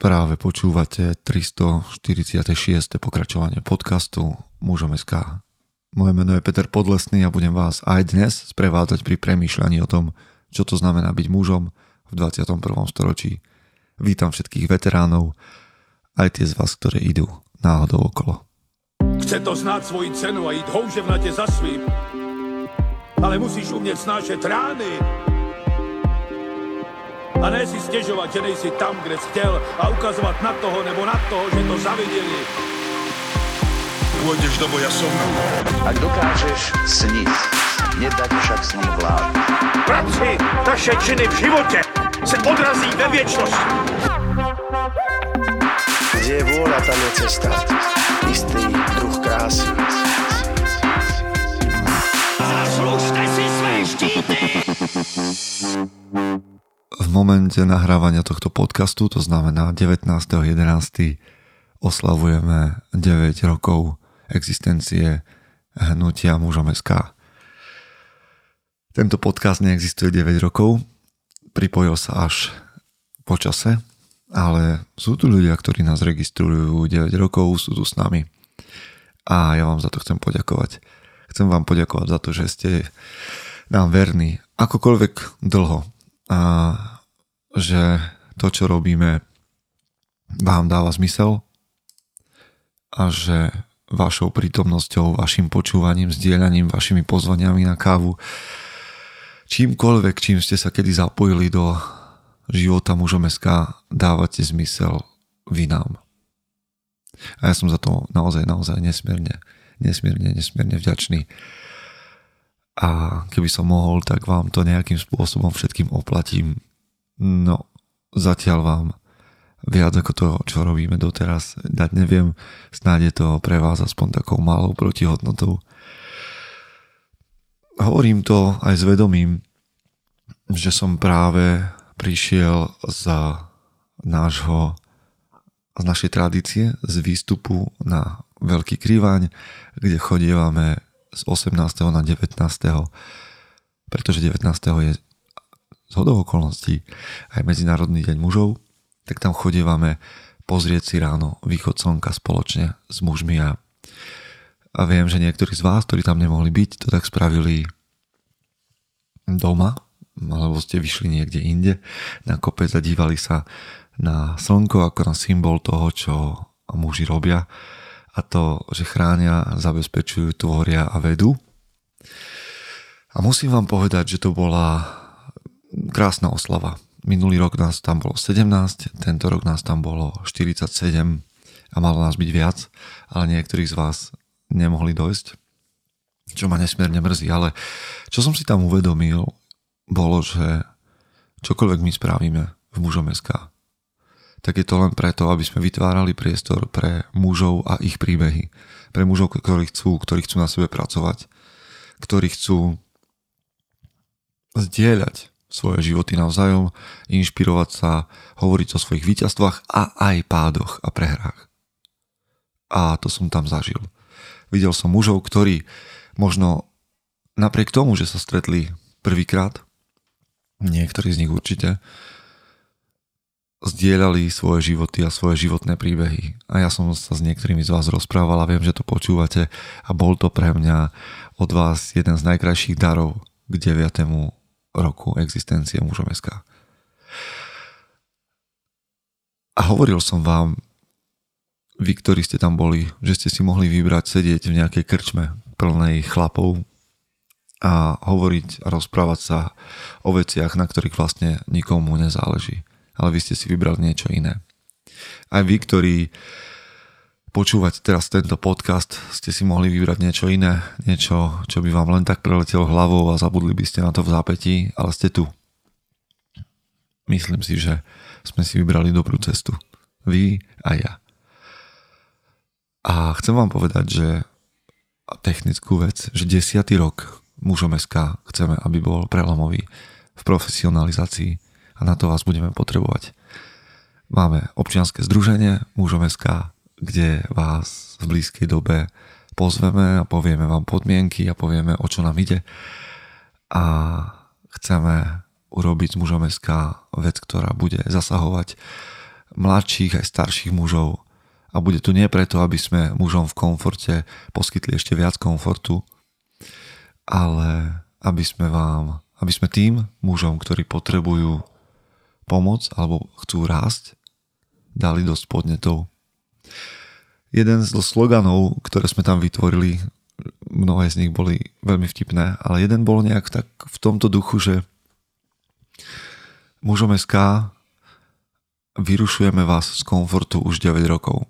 Práve počúvate 346. pokračovanie podcastu Mužom SK. Moje meno je Peter Podlesný a budem vás aj dnes sprevádzať pri premýšľaní o tom, čo to znamená byť mužom v 21. storočí. Vítam všetkých veteránov, aj tie z vás, ktoré idú náhodou okolo. Chce to znát svoji cenu a jít houževnatě za svým. Ale musíš umět snášet rány. A ne si stěžovat, že nejsi tam, kde jsi chtěl a ukazovat na toho nebo na toho, že to zaviděli. Pôjdeš do boja som. Ak dokážeš sniť, nedať však sním vlád. Práci, taše činy v životě se odrazí ve věčnosti. Kde je vôľa, tam je cesta. Istý druh krásy. Zaslužte si své štíty! Momente nahrávania tohto podcastu, to znamená 19.11. oslavujeme 9 rokov existencie hnutia mužom SK. Tento podcast neexistuje 9 rokov, pripojil sa až po čase, ale sú tu ľudia, ktorí nás registrujú 9 rokov, sú tu s nami. A ja vám za to chcem poďakovať. Chcem vám poďakovať za to, že ste nám verní akokoľvek dlho. A že to, čo robíme, vám dáva zmysel a že vašou prítomnosťou, vašim počúvaním, zdieľaním, vašimi pozvaniami na kávu, čímkoľvek, čím ste sa kedy zapojili do života mužom SK, dávate zmysel vy nám. A ja som za to naozaj, naozaj nesmierne, nesmierne, nesmierne vďačný. A keby som mohol, tak vám to nejakým spôsobom všetkým oplatím. No, zatiaľ vám viac ako to, čo robíme doteraz, dať neviem, snáď je to pre vás aspoň takou malou protihodnotou. Hovorím to aj s vedomím, že som práve prišiel za nášho, z našej tradície, z výstupu na Veľký Kriváň, kde chodievame z 18. na 19. pretože 19. je z okolností aj Medzinárodný deň mužov, tak tam chodievame pozrieť si ráno východ slnka spoločne s mužmi a, a viem, že niektorí z vás, ktorí tam nemohli byť, to tak spravili doma, alebo ste vyšli niekde inde na kopec a dívali sa na slnko ako na symbol toho, čo muži robia a to, že chránia, zabezpečujú, tvoria a vedú. A musím vám povedať, že to bola krásna oslava. Minulý rok nás tam bolo 17, tento rok nás tam bolo 47 a malo nás byť viac, ale niektorí z vás nemohli dojsť, čo ma nesmierne mrzí, ale čo som si tam uvedomil, bolo, že čokoľvek my spravíme v mužom tak je to len preto, aby sme vytvárali priestor pre mužov a ich príbehy. Pre mužov, ktorí chcú, ktorí chcú na sebe pracovať, ktorí chcú zdieľať svoje životy navzájom, inšpirovať sa, hovoriť o svojich víťazstvách a aj pádoch a prehrách. A to som tam zažil. Videl som mužov, ktorí možno napriek tomu, že sa stretli prvýkrát, niektorí z nich určite, zdieľali svoje životy a svoje životné príbehy. A ja som sa s niektorými z vás rozprával a viem, že to počúvate a bol to pre mňa od vás jeden z najkrajších darov k 9 roku existencie mužom SK. A hovoril som vám, vy, ktorí ste tam boli, že ste si mohli vybrať sedieť v nejakej krčme plnej chlapov a hovoriť a rozprávať sa o veciach, na ktorých vlastne nikomu nezáleží. Ale vy ste si vybrali niečo iné. Aj vy, ktorí počúvať teraz tento podcast, ste si mohli vybrať niečo iné, niečo, čo by vám len tak preletelo hlavou a zabudli by ste na to v zápätí, ale ste tu. Myslím si, že sme si vybrali dobrú cestu. Vy a ja. A chcem vám povedať, že technickú vec, že desiatý rok mužom SK chceme, aby bol prelomový v profesionalizácii a na to vás budeme potrebovať. Máme občianske združenie mužom SK, kde vás v blízkej dobe pozveme a povieme vám podmienky a povieme, o čo nám ide. A chceme urobiť z mužom SK vec, ktorá bude zasahovať mladších aj starších mužov. A bude tu nie preto, aby sme mužom v komforte poskytli ešte viac komfortu, ale aby sme vám, aby sme tým mužom, ktorí potrebujú pomoc alebo chcú rásť, dali dosť podnetov. Jeden z sloganov, ktoré sme tam vytvorili, mnohé z nich boli veľmi vtipné, ale jeden bol nejak tak v tomto duchu, že mužom SK vyrušujeme vás z komfortu už 9 rokov.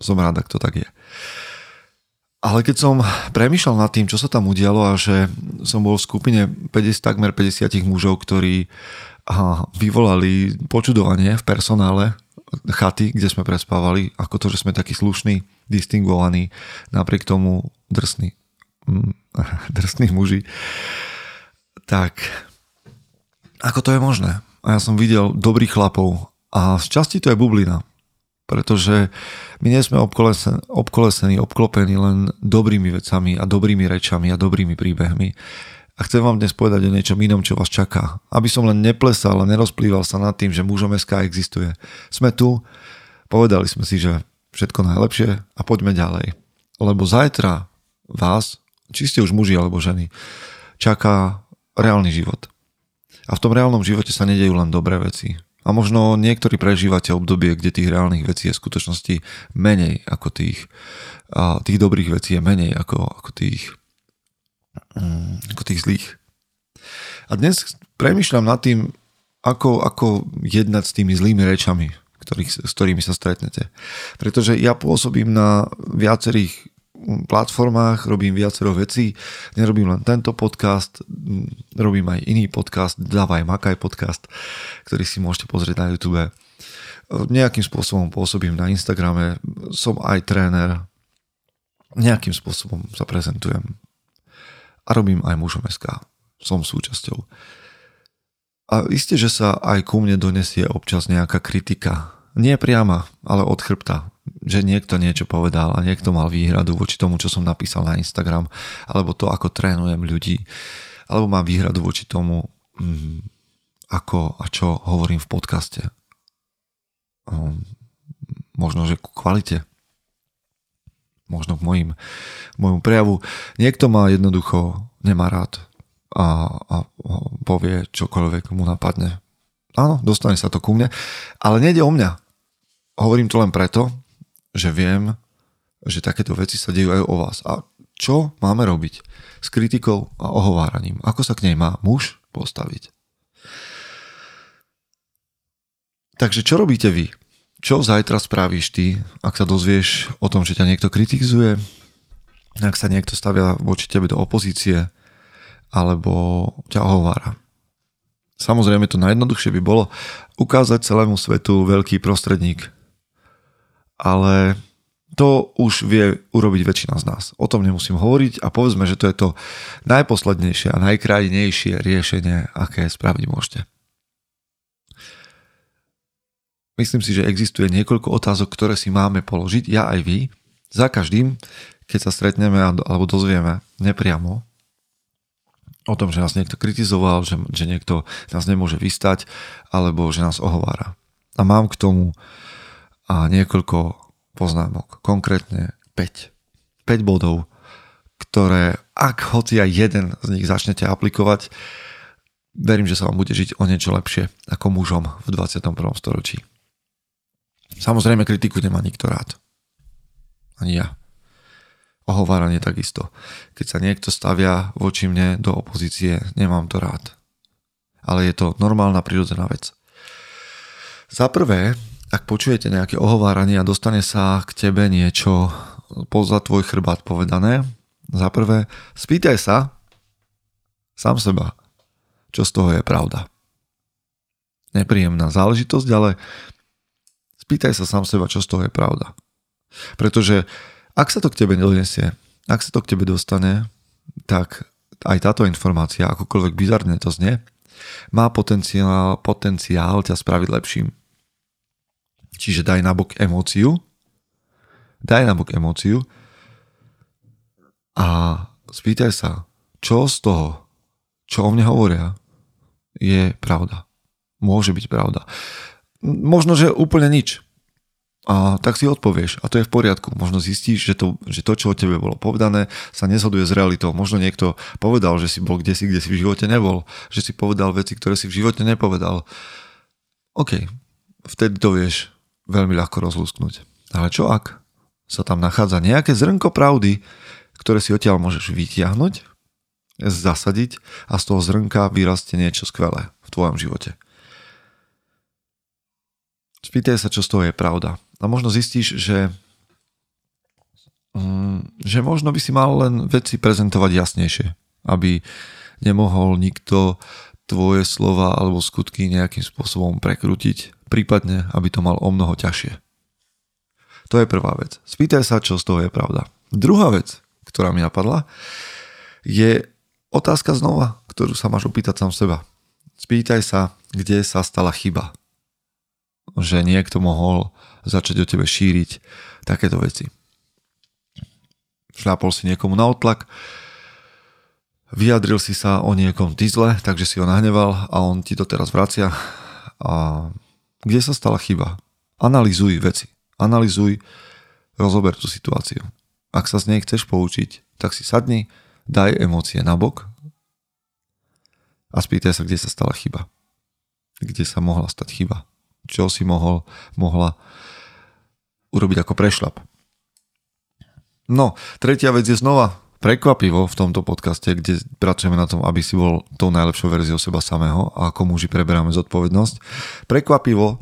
Som rád, ak to tak je. Ale keď som premýšľal nad tým, čo sa tam udialo a že som bol v skupine 50, takmer 50 mužov, ktorí vyvolali počudovanie v personále chaty, kde sme prespávali, ako to, že sme takí slušní, distingovaní, napriek tomu drsní, mm, drsní muži, tak ako to je možné? A ja som videl dobrých chlapov a z časti to je bublina pretože my nie sme obkolesení, obklopení len dobrými vecami a dobrými rečami a dobrými príbehmi. A chcem vám dnes povedať o niečom inom, čo vás čaká. Aby som len neplesal a nerozplýval sa nad tým, že mužom SK existuje. Sme tu, povedali sme si, že všetko najlepšie a poďme ďalej. Lebo zajtra vás, či ste už muži alebo ženy, čaká reálny život. A v tom reálnom živote sa nedejú len dobré veci. A možno niektorí prežívate obdobie, kde tých reálnych vecí je v skutočnosti menej ako tých, a tých dobrých vecí je menej ako, ako, tých, ako tých zlých. A dnes premyšľam nad tým, ako, ako jednať s tými zlými rečami, ktorých, s ktorými sa stretnete. Pretože ja pôsobím na viacerých platformách, robím viacero vecí, nerobím len tento podcast, robím aj iný podcast, Dávaj Makaj podcast, ktorý si môžete pozrieť na YouTube. Nejakým spôsobom pôsobím na Instagrame, som aj tréner, nejakým spôsobom sa prezentujem a robím aj mužom SK. Som súčasťou. A isté, že sa aj ku mne donesie občas nejaká kritika. Nie priama, ale od chrbta že niekto niečo povedal a niekto mal výhradu voči tomu, čo som napísal na Instagram, alebo to, ako trénujem ľudí, alebo mám výhradu voči tomu, mm, ako a čo hovorím v podcaste. Um, možno, že ku kvalite. Možno k mojim, môjmu prejavu. Niekto ma jednoducho nemá rád a, a povie čokoľvek mu napadne. Áno, dostane sa to ku mne, ale nejde o mňa. Hovorím to len preto, že viem, že takéto veci sa dejú aj o vás. A čo máme robiť s kritikou a ohováraním? Ako sa k nej má muž postaviť? Takže čo robíte vy? Čo zajtra spravíš ty, ak sa dozvieš o tom, že ťa niekto kritizuje, ak sa niekto stavia voči tebe do opozície, alebo ťa ohovára? Samozrejme to najjednoduchšie by bolo ukázať celému svetu veľký prostredník, ale to už vie urobiť väčšina z nás. O tom nemusím hovoriť a povedzme, že to je to najposlednejšie a najkrajnejšie riešenie, aké spraviť môžete. Myslím si, že existuje niekoľko otázok, ktoré si máme položiť, ja aj vy, za každým, keď sa stretneme alebo dozvieme nepriamo o tom, že nás niekto kritizoval, že, že niekto nás nemôže vystať alebo že nás ohovára. A mám k tomu a niekoľko poznámok, konkrétne 5. 5 bodov, ktoré ak hoci aj jeden z nich začnete aplikovať, verím, že sa vám bude žiť o niečo lepšie ako mužom v 21. storočí. Samozrejme kritiku nemá nikto rád. Ani ja. Ohováranie takisto. Keď sa niekto stavia voči mne do opozície, nemám to rád. Ale je to normálna prírodzená vec. Za prvé, ak počujete nejaké ohováranie a dostane sa k tebe niečo poza tvoj chrbát povedané, za prvé, spýtaj sa sám seba, čo z toho je pravda. Nepríjemná záležitosť, ale spýtaj sa sám seba, čo z toho je pravda. Pretože ak sa to k tebe nedonesie, ak sa to k tebe dostane, tak aj táto informácia, akokoľvek bizarne to znie, má potenciál, potenciál ťa spraviť lepším. Čiže daj nabok emóciu, daj nabok emóciu a spýtaj sa, čo z toho, čo o mne hovoria, je pravda. Môže byť pravda. Možno, že úplne nič. A tak si odpovieš. A to je v poriadku. Možno zistíš, že to, že to, čo o tebe bolo povedané, sa nezhoduje s realitou. Možno niekto povedal, že si bol kde si, kde si v živote nebol. Že si povedal veci, ktoré si v živote nepovedal. OK, vtedy to vieš veľmi ľahko rozlúsknuť. Ale čo ak sa tam nachádza nejaké zrnko pravdy, ktoré si odtiaľ môžeš vytiahnuť, zasadiť a z toho zrnka vyrastie niečo skvelé v tvojom živote. Spýtaj sa, čo z toho je pravda. A možno zistíš, že, mm, že možno by si mal len veci prezentovať jasnejšie, aby nemohol nikto tvoje slova alebo skutky nejakým spôsobom prekrútiť, prípadne aby to mal o mnoho ťažšie. To je prvá vec. Spýtaj sa, čo z toho je pravda. Druhá vec, ktorá mi napadla, je otázka znova, ktorú sa máš opýtať sám seba. Spýtaj sa, kde sa stala chyba že niekto mohol začať o tebe šíriť takéto veci. Šlápol si niekomu na otlak, vyjadril si sa o niekom ty zle, takže si ho nahneval a on ti to teraz vracia. A kde sa stala chyba? Analizuj veci. Analizuj, rozober tú situáciu. Ak sa z nej chceš poučiť, tak si sadni, daj emócie nabok a spýtaj sa, kde sa stala chyba. Kde sa mohla stať chyba čo si mohol, mohla urobiť ako prešlap. No, tretia vec je znova prekvapivo v tomto podcaste, kde pracujeme na tom, aby si bol tou najlepšou verziou seba samého a ako muži preberáme zodpovednosť. Prekvapivo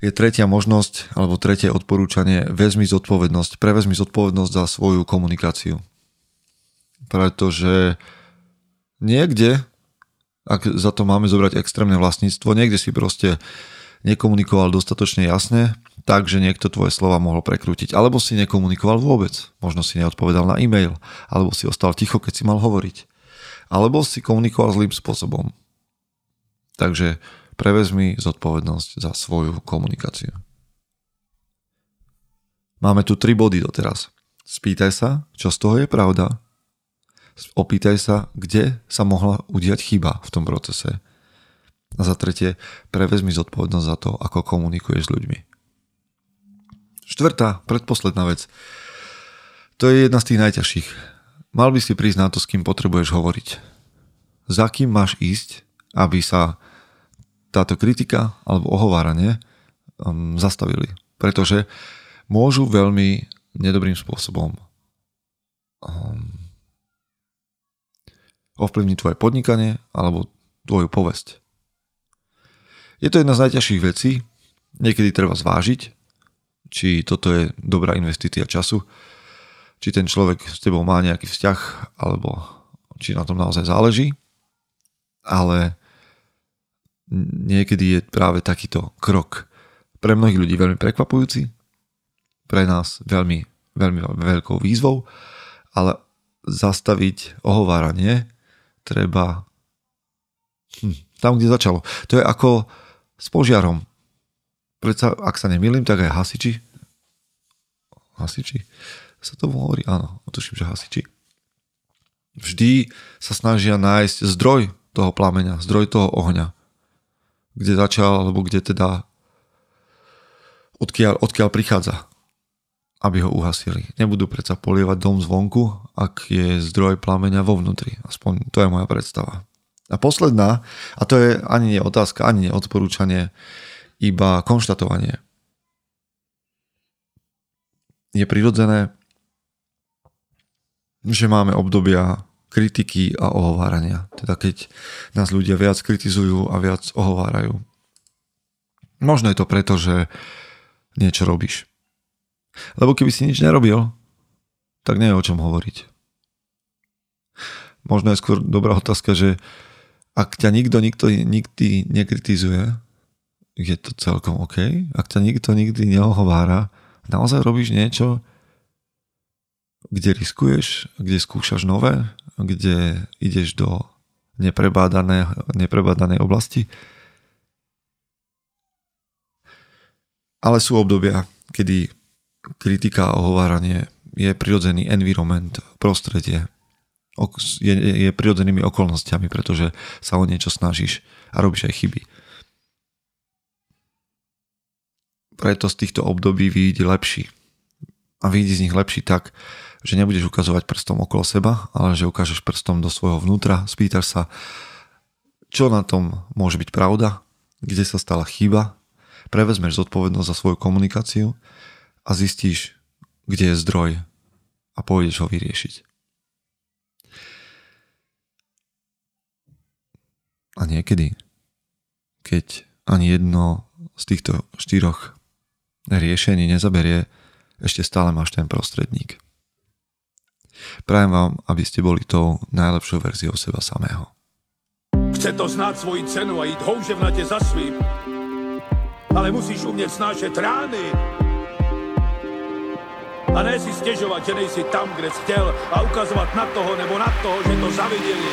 je tretia možnosť, alebo tretie odporúčanie, vezmi zodpovednosť, prevezmi zodpovednosť za svoju komunikáciu. Pretože niekde, ak za to máme zobrať extrémne vlastníctvo, niekde si proste nekomunikoval dostatočne jasne, tak, že niekto tvoje slova mohol prekrútiť. Alebo si nekomunikoval vôbec. Možno si neodpovedal na e-mail. Alebo si ostal ticho, keď si mal hovoriť. Alebo si komunikoval zlým spôsobom. Takže prevezmi zodpovednosť za svoju komunikáciu. Máme tu tri body doteraz. Spýtaj sa, čo z toho je pravda. Opýtaj sa, kde sa mohla udiať chyba v tom procese a za tretie, prevezmi zodpovednosť za to, ako komunikuješ s ľuďmi. Štvrtá, predposledná vec. To je jedna z tých najťažších. Mal by si prísť na to, s kým potrebuješ hovoriť. Za kým máš ísť, aby sa táto kritika alebo ohováranie um, zastavili. Pretože môžu veľmi nedobrým spôsobom um, ovplyvniť tvoje podnikanie alebo tvoju povesť. Je to jedna z najťažších vecí. Niekedy treba zvážiť, či toto je dobrá investícia času, či ten človek s tebou má nejaký vzťah, alebo či na tom naozaj záleží. Ale niekedy je práve takýto krok pre mnohých ľudí veľmi prekvapujúci, pre nás veľmi, veľmi veľkou výzvou, ale zastaviť ohováranie treba hm, tam, kde začalo. To je ako s požiarom. Predsa, ak sa nemýlim, tak aj hasiči. Hasiči? Sa to hovorí? Áno, tuším, že hasiči. Vždy sa snažia nájsť zdroj toho plameňa, zdroj toho ohňa. Kde začal, alebo kde teda odkiaľ, odkiaľ prichádza, aby ho uhasili. Nebudú predsa polievať dom zvonku, ak je zdroj plameňa vo vnútri. Aspoň to je moja predstava. A posledná, a to je ani nie otázka, ani nie odporúčanie, iba konštatovanie. Je prirodzené, že máme obdobia kritiky a ohovárania. Teda keď nás ľudia viac kritizujú a viac ohovárajú. Možno je to preto, že niečo robíš. Lebo keby si nič nerobil, tak nie je o čom hovoriť. Možno je skôr dobrá otázka, že ak ťa nikto, nikto nikdy nekritizuje, je to celkom OK. Ak ťa nikto nikdy neohovára, naozaj robíš niečo, kde riskuješ, kde skúšaš nové, kde ideš do neprebádané, neprebádanej oblasti. Ale sú obdobia, kedy kritika a ohováranie je prirodzený environment, prostredie, je, je prirodzenými okolnostiami, pretože sa o niečo snažíš a robíš aj chyby. preto z týchto období vyjde lepší. A vyjde z nich lepší tak, že nebudeš ukazovať prstom okolo seba, ale že ukážeš prstom do svojho vnútra, spýtaš sa, čo na tom môže byť pravda, kde sa stala chyba, prevezmeš zodpovednosť za svoju komunikáciu a zistíš, kde je zdroj a pôjdeš ho vyriešiť. A niekedy, keď ani jedno z týchto štyroch riešení nezaberie, ešte stále máš ten prostredník. Prajem vám, aby ste boli tou najlepšou verziou seba samého. Chce to znát svoji cenu a jít houževnatě za svým. Ale musíš umět snášet rány. A ne si stěžovat, že nejsi tam, kde jsi chtěl a ukazovat na toho nebo na toho, že to zaviděli